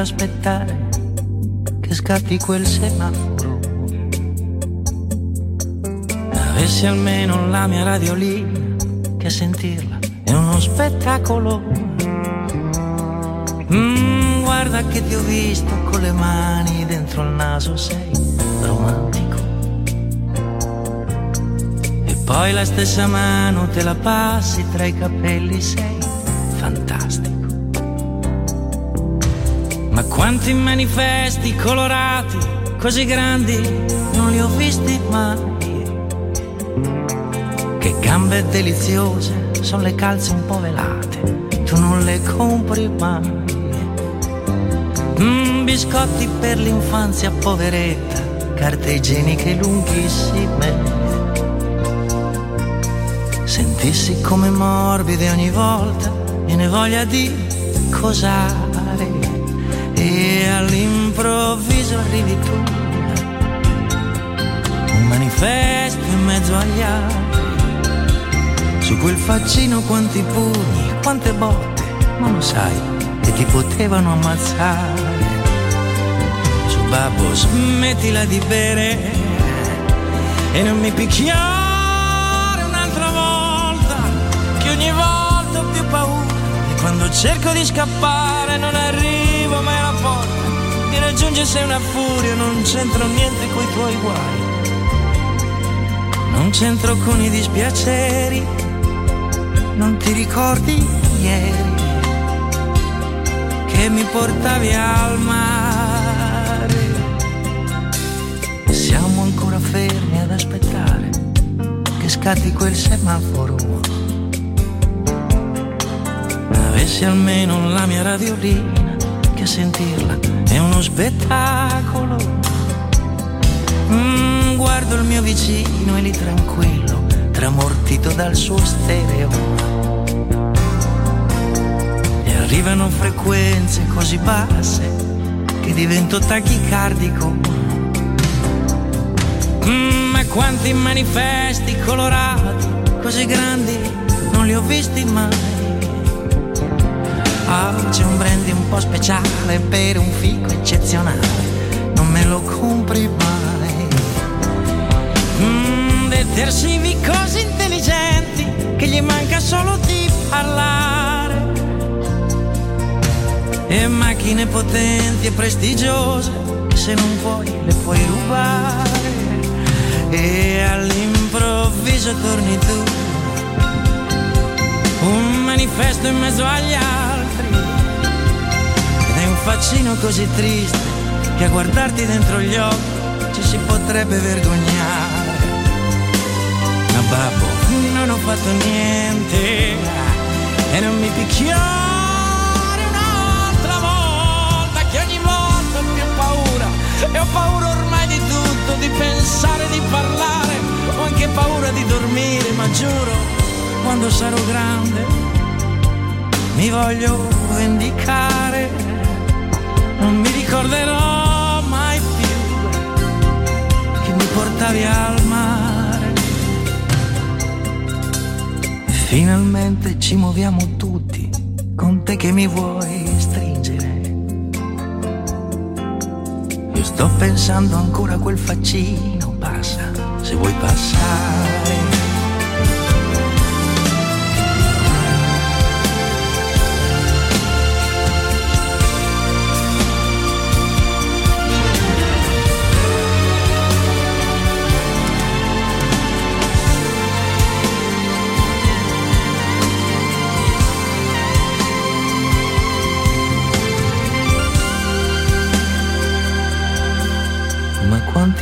Aspettare che scatti quel semaforo. Avessi almeno la mia radio lì, che sentirla è uno spettacolo. Mm, guarda che ti ho visto con le mani dentro il naso, sei romantico. E poi la stessa mano te la passi tra i capelli, sei fantastico. Ma quanti manifesti colorati, così grandi, non li ho visti mai. Che gambe deliziose, sono le calze un po' velate, tu non le compri mai. Mm, biscotti per l'infanzia poveretta, carte igieniche lunghissime. Sentissi come morbide ogni volta, viene voglia di cos'ha e all'improvviso arrivi tu. Un manifesto in mezzo agli altri. Su quel faccino quanti pugni, quante botte, ma lo sai che ti potevano ammazzare. Su babbo smettila di bere e non mi picchiare un'altra volta, che ogni volta ho più paura e quando cerco di scappare non arrivo mi raggiunge sei una furia, non c'entro niente coi tuoi guai. Non c'entro con i dispiaceri, non ti ricordi ieri che mi portavi al mare. E siamo ancora fermi ad aspettare che scatti quel semaforo. Avessi almeno la mia radiolina che sentirla è uno spettacolo. Mm, guardo il mio vicino e lì tranquillo, tramortito dal suo stereo. E arrivano frequenze così basse che divento tachicardico. Mm, ma quanti manifesti colorati, così grandi, non li ho visti mai Oggi un brandy un po' speciale per un fico eccezionale, non me lo compri mai. Mm, detersivi così intelligenti che gli manca solo di parlare. E macchine potenti e prestigiose che se non vuoi le puoi rubare. E all'improvviso torni tu, un manifesto in mezzo agli altri faccino così triste che a guardarti dentro gli occhi ci si potrebbe vergognare. Ma babbo, non ho fatto niente e non mi picchiare un'altra volta che ogni volta ho più paura e ho paura ormai di tutto, di pensare, di parlare, ho anche paura di dormire, ma giuro, quando sarò grande mi voglio vendicare non mi ricorderò mai più che mi portavi al mare. Finalmente ci muoviamo tutti con te che mi vuoi stringere. Io sto pensando ancora a quel faccino, passa, se vuoi passare.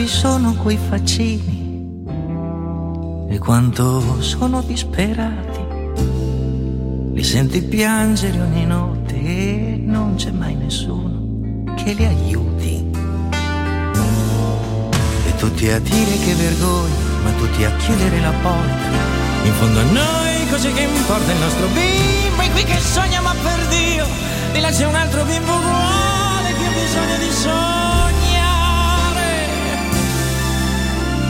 Sono quei faccini e quanto sono disperati. Li senti piangere ogni notte e non c'è mai nessuno che li aiuti. E tutti a dire che vergogna, ma tutti a chiudere la porta. In fondo a noi così che importa il nostro bimbo è qui che sogna ma per Dio di là c'è un altro bimbo uguale che ha bisogno di sognare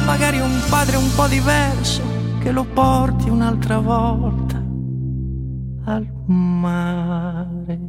magari un padre un po' diverso che lo porti un'altra volta al mare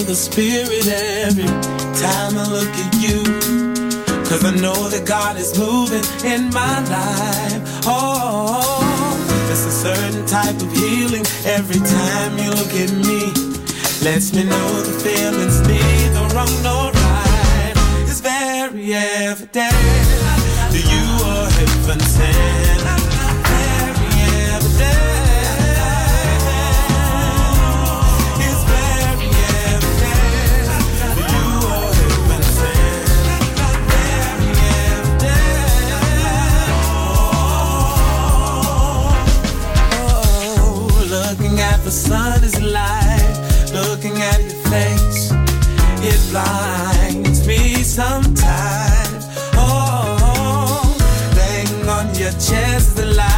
feel the spirit every time I look at you. Cause I know that God is moving in my life. Oh, it's a certain type of healing every time you look at me. Lets me know the feeling's neither wrong nor right. It's very evident that you are heaven sent. The sun is alive, looking at your face. It blinds me sometimes. Oh, bang on your chest, the light.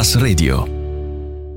Plus Radio.